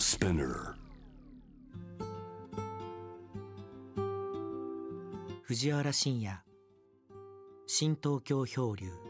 Spinner 藤原信也。新東京漂流。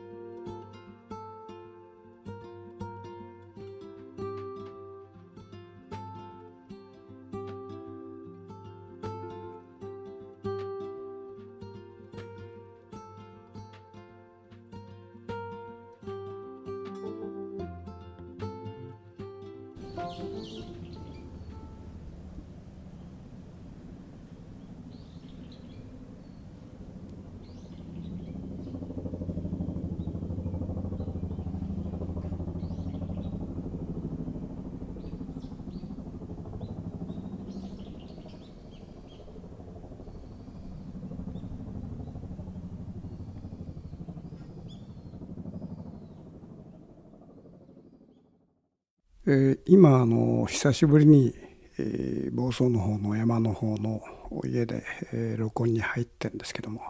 えー今あの久しぶりに、えー房総の方の山の方の家で、えー録音に入ってるんですけども、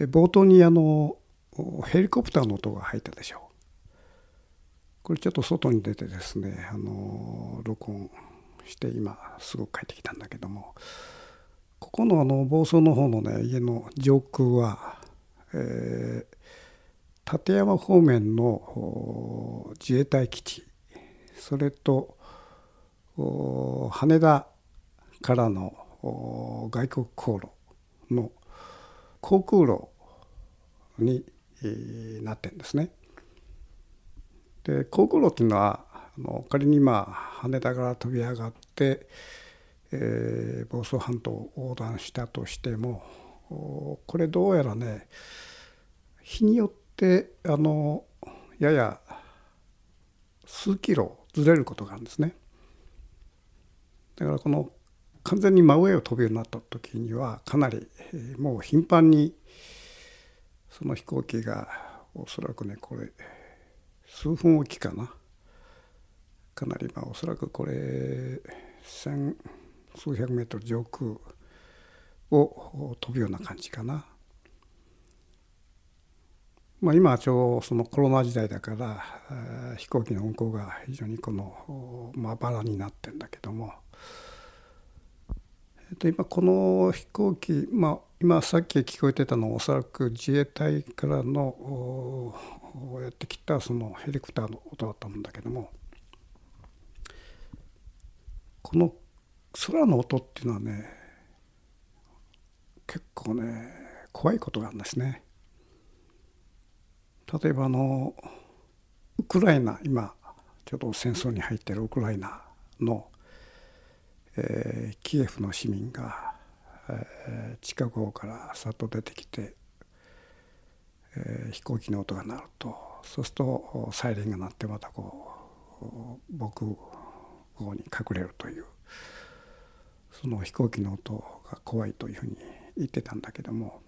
えー冒頭にあのヘリコプターの音が入ったでしょう。これちょっと外に出てですねあの録音して今すぐ帰ってきたんだけどもここのあの房総の方のね家の上空は、えー立山方面の自衛隊基地それと羽田からの外国航路の航空路に、なってんですね。で航空路っていうのはあの仮にまあ羽田から飛び上がって、えー房総半島を横断したとしてもこれどうやらね日によってあのやや数キロずれることがあるんですね。だからこの完全に真上を飛ぶようになった時にはかなりもう頻繁にその飛行機がおそらくねこれ数分おきかなかなりまあおそらくこれ千数百メートル上空を飛ぶような感じかな。まあ、今はちょうどそのコロナ時代だから飛行機の運航が非常にこのおまばらになってんだけども、えっと、今この飛行機、まあ、今さっき聞こえてたのはおそらく自衛隊からのやってきたそのヘリコプターの音だったんだけどもこの空の音っていうのはね結構ね怖いことがあるんですね。例えばあのウクライナ今ちょうど戦争に入ってるウクライナの、えーキエフの市民が、えー近く方からさっと出てきて、えー飛行機の音が鳴るとそうするとサイレンが鳴ってまたこう僕方に隠れるというその飛行機の音が怖いというふうに言ってたんだけども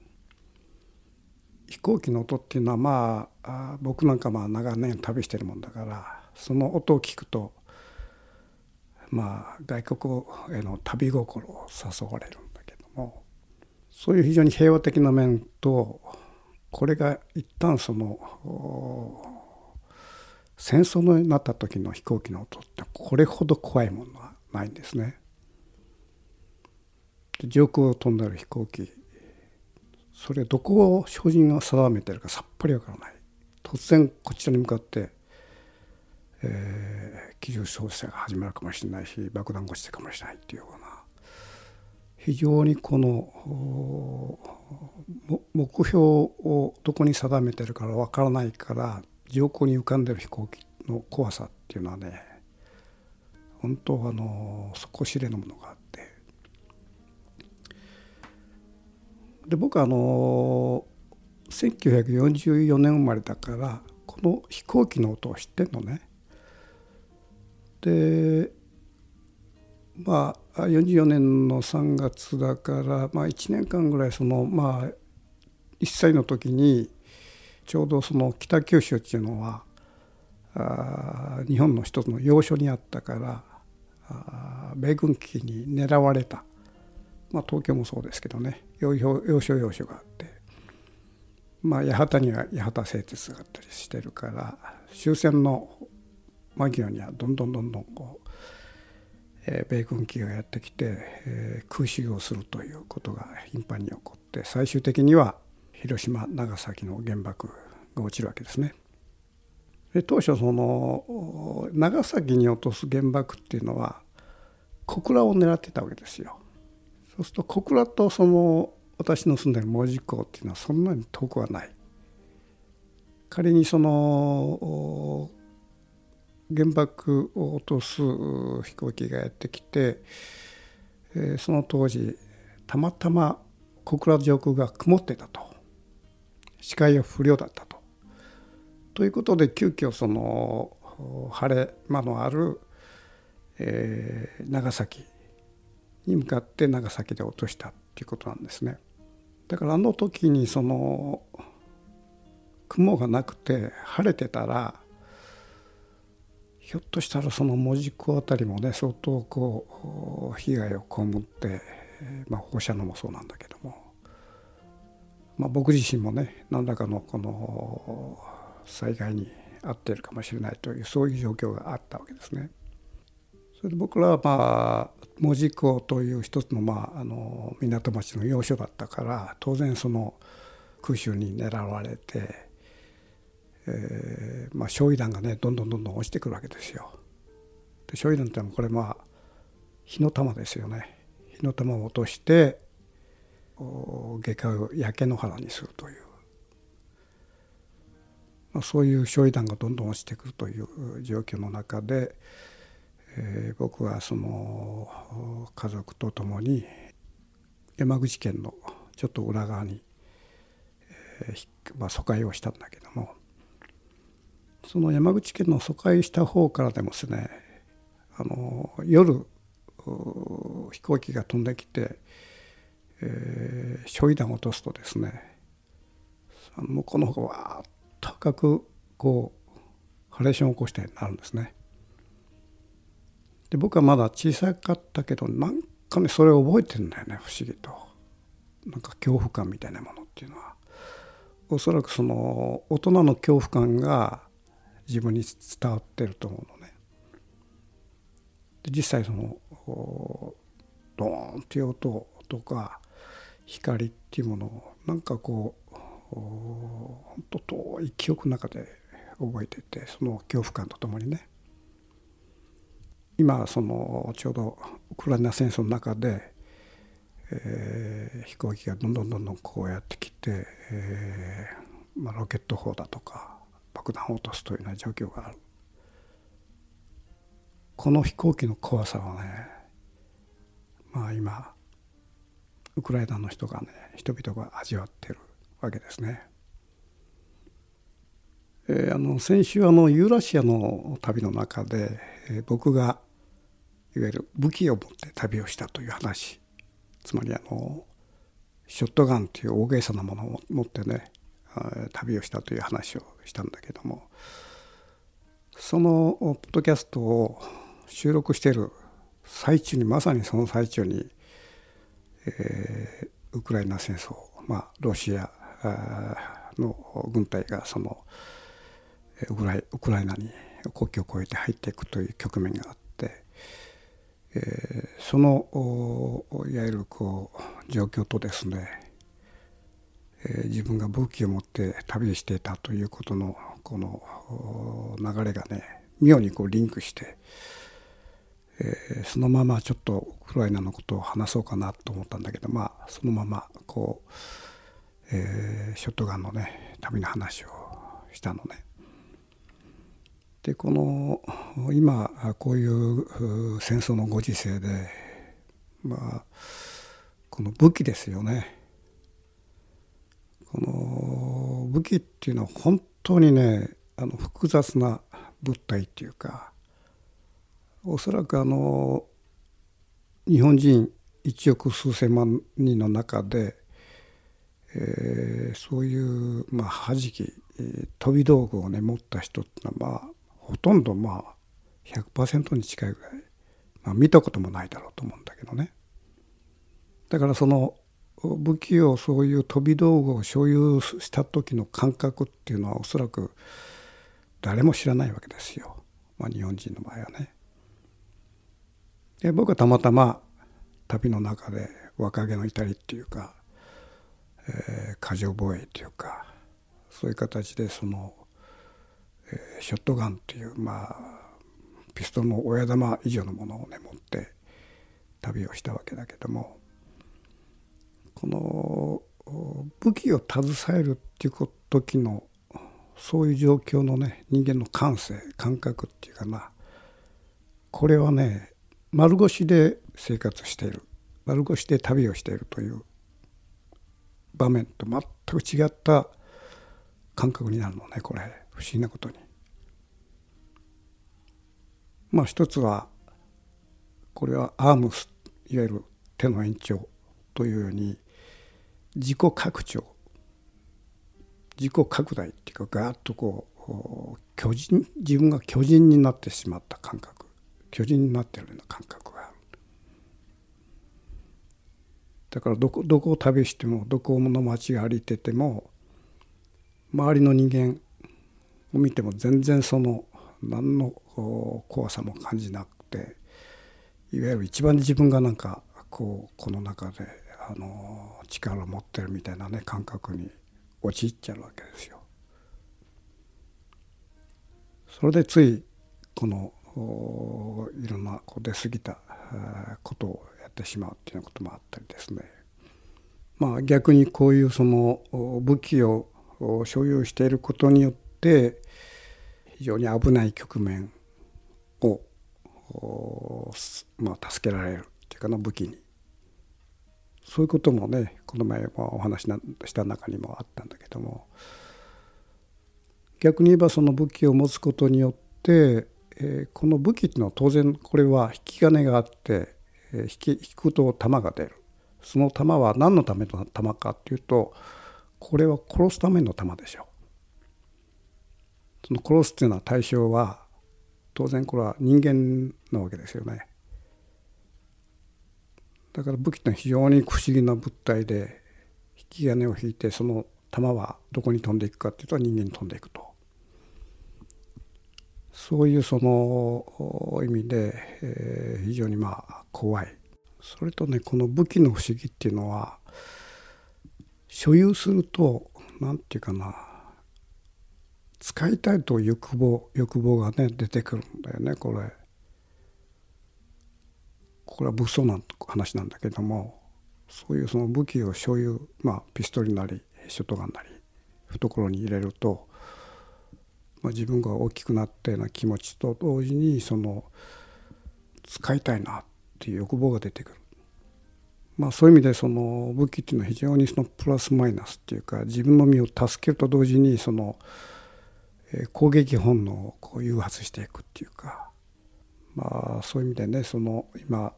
飛行機の音っていうのはまあ僕なんかまあ長年旅してるもんだからその音を聞くとまあ外国への旅心を誘われるんだけどもそういう非常に平和的な面とこれが一旦その戦争になった時の飛行機の音ってこれほど怖いものはないんですね。上空を飛んでる飛行機それどこを照準が定めてるかさっぱりわからない。突然こちらに向かって、えー、機銃掃射が始まるかもしれないし爆弾が落ちてかもしれないっていうような非常にこの目標をどこに定めてるかわからないから上空に浮かんでる飛行機の怖さっていうのはね本当あの底知れぬものがあっで僕はあの1944年生まれだからこの飛行機の音を知ってんのね。でまあ44年の3月だから、まあ、1年間ぐらいそのまあ1歳の時にちょうどその北九州っていうのはあ日本の一つの要所にあったからあ米軍機に狙われた、まあ、東京もそうですけどね要所要所があって、まあ、八幡には八幡製鉄があったりしてるから終戦の間際にはどんどんどんどんこうえ米軍機がやってきて、え空襲をするということが頻繁に起こって最終的には広島長崎の原爆が落ちるわけですね。で当初その長崎に落とす原爆っていうのは小倉を狙ってたわけですよ。そうすると小倉とその私の住んでる門司港っていうのはそんなに遠くはない。仮にその原爆を落とす飛行機がやってきて、えその当時たまたま小倉上空が曇ってたと視界が不良だったと。ということで急遽その晴れ間のある、えー、長崎に向かって長崎で落としたっていうことなんですね。だからあの時にその雲がなくて晴れてたらひょっとしたらその門司港あたりもね相当こう被害を被って、まあ、放射能もそうなんだけども、まあ、僕自身もね何らかのこの災害に遭っているかもしれないというそういう状況があったわけですね。それで僕らはまあ門司港という一つの,、まあ、あの港町の要所だったから当然その空襲に狙われてえまあ、焼夷弾がねどんどんどんどん落ちてくるわけですよ。で焼夷弾ってのはこれまあ火の玉ですよね。火の玉を落として下界を焼け野原にするという、まあ、そういう焼夷弾がどんどん落ちてくるという状況の中で、えー、僕はその家族と共に山口県のちょっと裏側に、えーまあ、疎開をしたんだけどもその山口県の疎開した方からでもですねあの夜飛行機が飛んできて、えー、焼夷弾を落とすとですね向こうの方がわーっと赤くこうハレーションを起こしてなるんですね。で僕はまだ小さかったけどなんかねそれを覚えてるんだよね不思議と。なんか恐怖感みたいなものっていうのはおそらくその大人の恐怖感が自分に伝わってると思うのね。で実際そのドーンっていう音とか光っていうものをなんかこう本当遠い記憶の中で覚えててその恐怖感とともにね今そのちょうどウクライナ戦争の中で、えー、飛行機がどんどんどんどんこうやってきて、えーまあ、ロケット砲だとか爆弾を落とすというような状況があるこの飛行機の怖さはねまあ今ウクライナの人がね人々が味わってるわけですね。えー、あの先週あのユーラシアの旅の中で、えー、僕がいわゆる武器を持って旅をしたという話。つまりあのショットガンという大げさなものを持ってね旅をしたという話をしたんだけども。そのポッドキャストを収録している最中にまさにその最中に、えー、ウクライナ戦争、まあ、ロシアの軍隊がそのウクライウクライナに国境を越えて入っていくという局面があって、えー、そのいわゆるこう状況とですねえ自分が武器を持って旅していたということのこの流れがね妙にこうリンクして、えー、そのままちょっとウクライナのことを話そうかなと思ったんだけどまあそのままこう、えー、ショットガンのね旅の話をしたのね。でこの今こういう戦争のご時世でまあこの武器ですよね。この武器っていうのは本当にねあの複雑な物体っていうかおそらくあの日本人1億数千万人の中で、えー、そういう、まあ、はじき、飛び道具をね持った人ってのはまあほとんどまあ100%に近いぐらい、まあ、見たこともないだろうと思うんだけどね。だからその武器をそういう飛び道具を所有した時の感覚っていうのはおそらく誰も知らないわけですよ、まあ、日本人の場合はね。で僕はたまたま旅の中で若気の至りっていうか、えー、過剰防衛っていうかそういう形でその、ショットガンっていうまあピストルの親玉以上のものをね持って旅をしたわけだけどもこの武器を携えるっていう時のそういう状況のね人間の感性感覚っていうかなこれはね丸腰で生活している丸腰で旅をしているという場面と全く違った感覚になるのねこれ。不思議なことに。まあ一つはこれはアームスいわゆる手の延長というように自己拡張。自己拡大っていうかガーッとこう巨人自分が巨人になってしまった感覚。巨人になってるような感覚がある。だからどこどこを旅してもどこの街が歩いてても周りの人間見ても全然その何の怖さも感じなくていわゆる一番自分がなんかこうこの中であの力を持ってるみたいなね感覚に陥っちゃうわけですよ。それでついこのいろんなこう出過ぎたことをやってしまうっていうようなこともあったりですねまあ逆にこういうその武器を所有していることによって非常に危ない局面を、まあ、助けられるっていうかな武器に。そういうこともねこの前もお話しした中にもあったんだけども。逆に言えばその武器を持つことによって、えー、この武器っていうのは当然これは引き金があって、えー、引き引くと弾が出る。その弾は何のための弾かっていうとこれは殺すための弾でしょう。その殺すっていうのは対象は当然これは人間なわけですよね。だから武器って非常に不思議な物体で引き金を引いてその弾はどこに飛んでいくかっていうと人間に飛んでいくとそういうその意味で、えー、非常にまあ怖いそれとねこの武器の不思議っていうのは所有すると何て言うかな使いたいと欲望欲望がね出てくるんだよねこれ。これは物騒な話なんだけどもそういうその武器を所有まあピストルなりショットガンなり懐に入れると、まあ、自分が大きくなったような気持ちと同時にその使いたいなっていう欲望が出てくる。まあ、そういう意味でその武器っていうのは非常にそのプラスマイナスっていうか自分の身を助けると同時にその攻撃本能をこう誘発していくっていうかまあ、そういう意味でねその今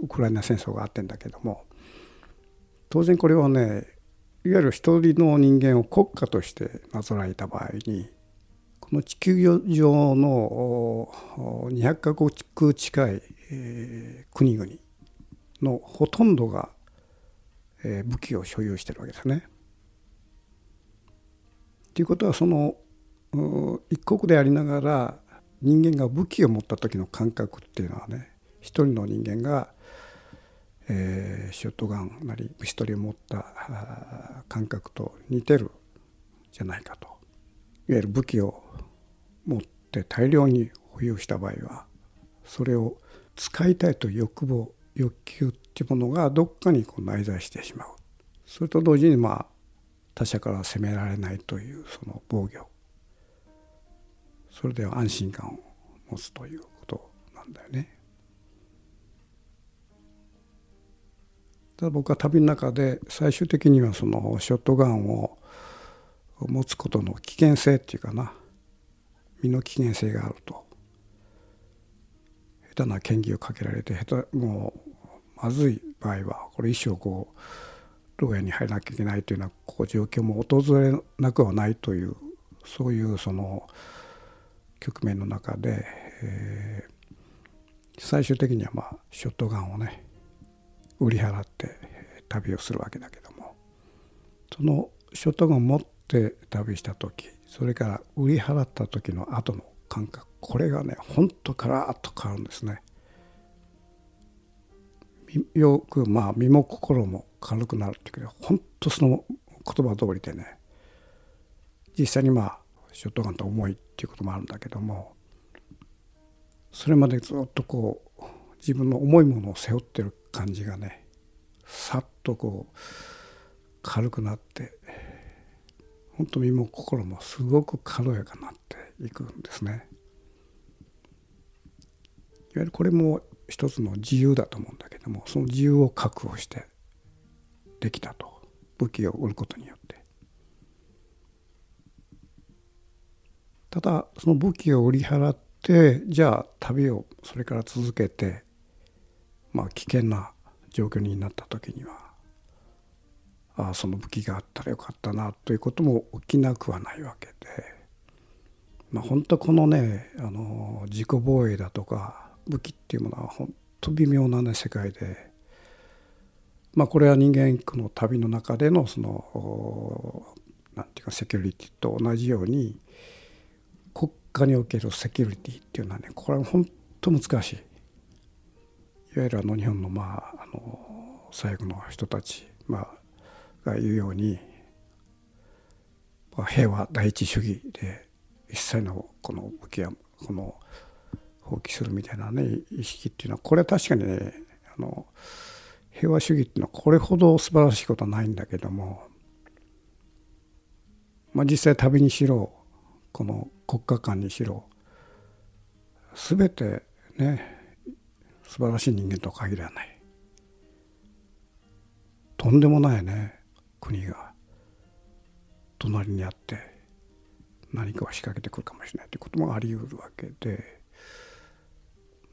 ウクライナ戦争があってんだけども当然これはねいわゆる一人の人間を国家としてなぞらえた場合にこの地球上の200カ国近い国々のほとんどが武器を所有してるわけですね。ということはその一国でありながら人間が武器を持った時の感覚っていうのはね一人の人間が、えー、ショットガンなりピストルを持った感覚と似てるじゃないかと。いわゆる武器を持って大量に保有した場合はそれを使いたいという欲望欲求っていうものがどっかにこう内在してしまう。それと同時にまあ他者から責められないというその防御。それでは安心感を持つということなんだよね。ただ僕は旅の中で最終的にはそのショットガンを持つことの危険性っていうかな身の危険性があると下手な嫌疑をかけられて下手もうまずい場合はこれ一生こう牢屋に入らなきゃいけないというようなこう状況も訪れなくはないというそういうその局面の中で、えー、最終的にはまあショットガンをね売り払って旅をするわけだけどもそのショットガンを持って旅した時それから売り払った時の後の感覚これがねほんとカラッと変わるんですね。よくまあ身も心も軽くなるっていうけど本当その言葉通りでね実際にまあショットガンと重いっていうこともあるんだけどもそれまでずっとこう自分の重いものを背負ってる感じがねさっとこう軽くなって本当身も心もすごく軽やかになっていくんですね。いわゆるこれも一つの自由だと思うんだけどもその自由を確保してできたと武器を売ることによってただその武器を売り払ってじゃあ旅をそれから続けてまあ危険な状況になった時にはああその武器があったらよかったなということも起きなくはないわけで、まあ、本当このねあの自己防衛だとか武器っていうものは本当微妙な、ね、世界で、まあ、これは人間この旅の中でのそのなんていうかセキュリティと同じように国家におけるセキュリティっていうのはねこれは本当難しい。いわゆるあの日本のまああの最後の人たち、まあ、が言うように平和第一主義で一切のこの武器はこの放棄するみたいなね意識っていうのはこれは確かにねあの平和主義っていうのはこれほど素晴らしいことはないんだけども、まあ、実際旅にしろこの国家間にしろ全てね素晴らしい人間とは限らない。とんでもないね国が。隣にあって何かを仕掛けてくるかもしれないということもあり得るわけで。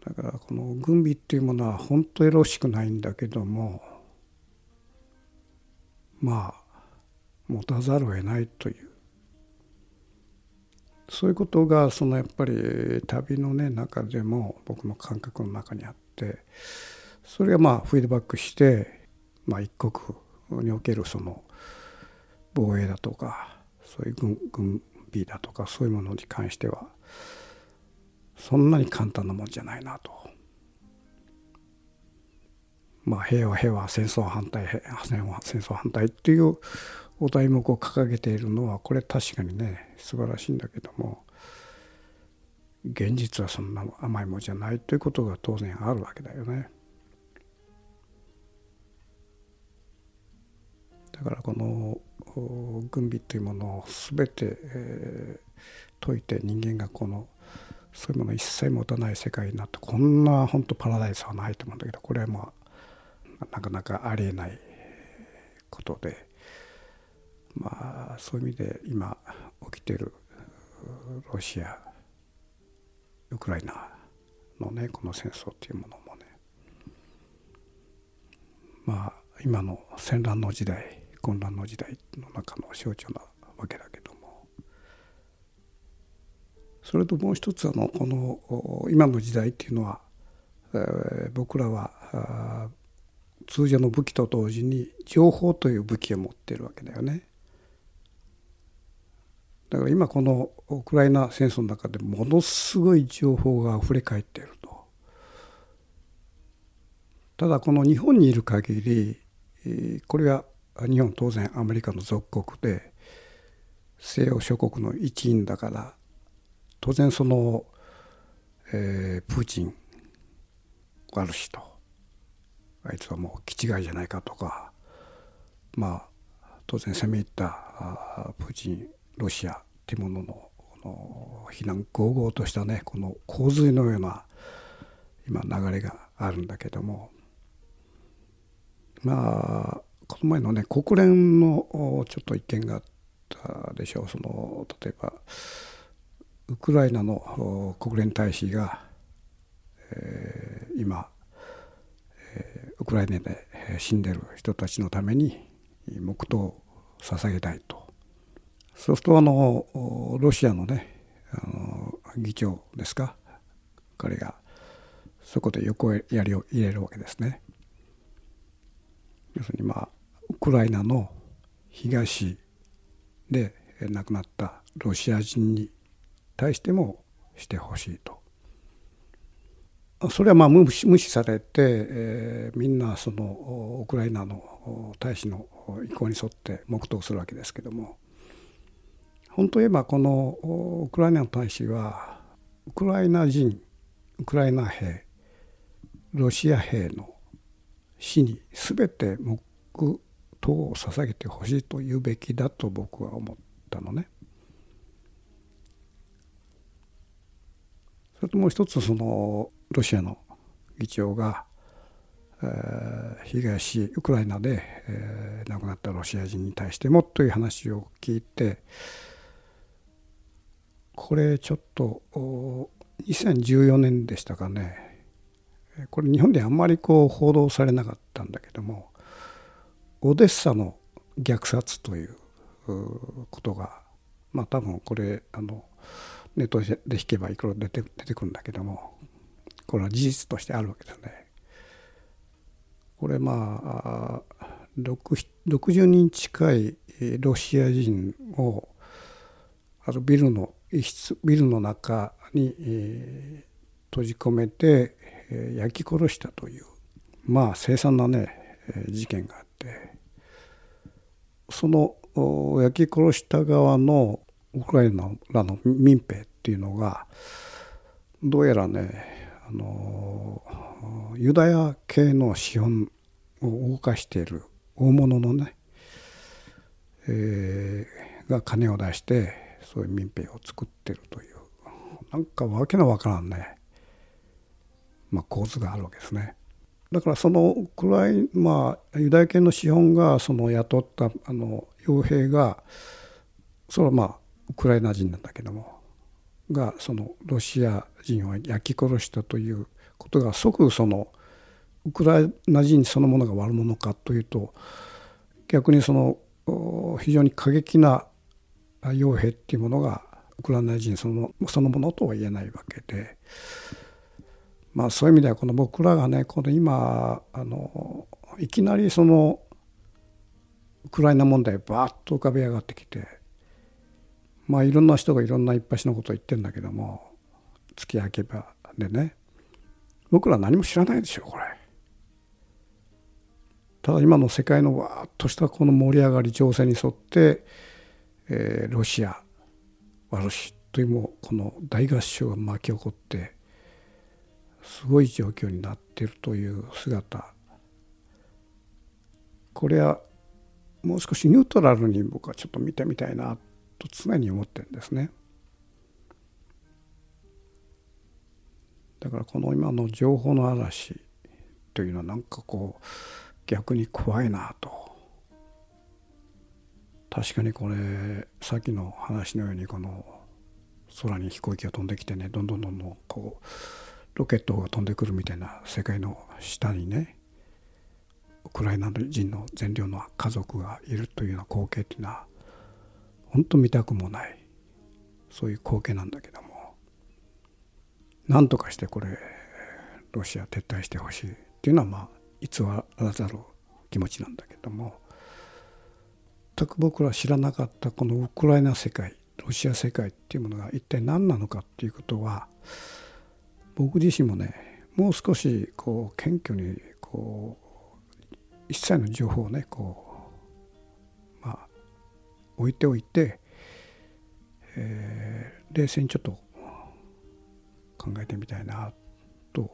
だからこの軍備っていうものは本当よろしくないんだけどもまあ持たざるを得ないというそういうことがそのやっぱり旅のね中でも僕の感覚の中にあってそれがまあフィードバックしてまあ一国におけるその防衛だとかそういう軍軍備だとかそういうものに関してはそんなに簡単なもんじゃないなと。まあ平和平和戦争反対戦争反対っていうお題目を掲げているのはこれ確かにね素晴らしいんだけども現実はそんな甘いもんじゃないということが当然あるわけだよね。だからこの軍備というものを全て、えー、解いて人間がこのそういうものを一切持たない世界になってこんな本当パラダイスはないと思うんだけどこれはまあなかなかありえないことでまあそういう意味で今起きてるロシアウクライナのねこの戦争っていうものもねまあ今の戦乱の時代混乱の時代の中の象徴なわけだけどもそれともう一つあのこの今の時代っていうのは、えー、僕らは通常の武器と同時に情報という武器を持っているわけだよね。だから今このウクライナ戦争の中でものすごい情報があふれ返っていると。ただこの日本にいる限りこれは日本当然アメリカの属国で西洋諸国の一員だから当然その、えー、プーチン悪しとあいつはもう気違いじゃないかとかまあ当然攻め入ったプーチンロシアっていうもののの非難合々としたねこの洪水のような今流れがあるんだけどもまあこの前のね国連のちょっと意見があったでしょう。その例えばウクライナの国連大使が、えー、今、えー、ウクライナで死んでる人たちのために黙祷を捧げたいと。そうするとあのロシアのねあの議長ですか彼がそこで横やりを入れるわけですね。要するにまあウクライナの東で亡くなったロシア人に対してもしてほしいと。それはまあ無視無視されて、えー、みんなそのウクライナの大使の意向に沿って黙祷するわけですけども本当言えばこのウクライナの大使はウクライナ人ウクライナ兵ロシア兵の死に全て黙祷を捧げてほしいと言うべきだと僕は思ったのね。それともう一つそのロシアの議長が、えー、東ウクライナで、えー、亡くなったロシア人に対してもという話を聞いてこれちょっと2014年でしたかねこれ日本であんまりこう報道されなかったんだけどもオデッサの虐殺ということがまあ多分これあのネットで弾けばいくら出て出てくるんだけどもこれは事実としてあるわけですね。これまあ60人近いロシア人をあるビルのビルの中に、えー、閉じ込めて、えー、焼き殺したというまあ凄惨なね、えー、事件があってその焼き殺した側のウクライナの民兵っていうのがどうやらねあのユダヤ系の資本を動かしている大物のね、えー、が金を出してそういう民兵を作ってるというなんかわけのわからんね、まあ、構図があるわけですね。だからそのくらい、まあ、ユダヤ系の資本がその雇ったあの傭兵がそれはまあウクライナ人なんだけどもがそのロシア人を焼き殺したということが即そのウクライナ人そのものが悪者かというと逆にその非常に過激な傭兵っていうものがウクライナ人そのそのものとは言えないわけで、まあ、そういう意味ではこの僕らがねこの今あのいきなりそのウクライナ問題バーッと浮かび上がってきてまあいろんな人がいろんないっぱしのことを言ってるんだけども月明けばでね僕ら何も知らないでしょこれ。ただ今の世界のわーっとしたこの盛り上がり情勢に沿ってえー、ロシアワルシというもこの大合唱が巻き起こってすごい状況になっているという姿これはもう少しニュートラルに僕はちょっと見てみたいなと常に思ってるんですね。だからこの今の情報の嵐というのはなんかこう逆に怖いなと確かにこれさっきの話のようにこの空に飛行機が飛んできてねどんどんどんどんこうロケットが飛んでくるみたいな世界の下にねウクライナ人の善良な家族がいるというような光景っていうのは本当見たくもないそういう光景なんだけどもなんとかしてこれロシア撤退してほしいっていうのはまあ偽らざる気持ちなんだけども全く僕ら知らなかったこのウクライナ世界ロシア世界っていうものが一体何なのかっていうことは僕自身もねもう少しこう謙虚にこう一切の情報をねこうまあ置いておいて、えー、冷静にちょっと考えてみたいなと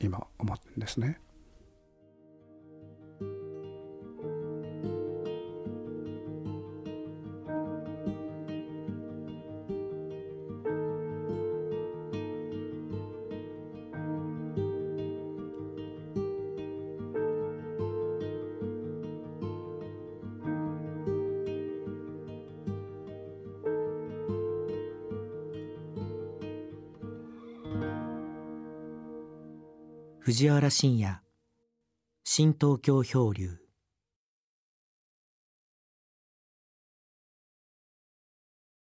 今思ってるんですね。藤原信也。新東京漂流。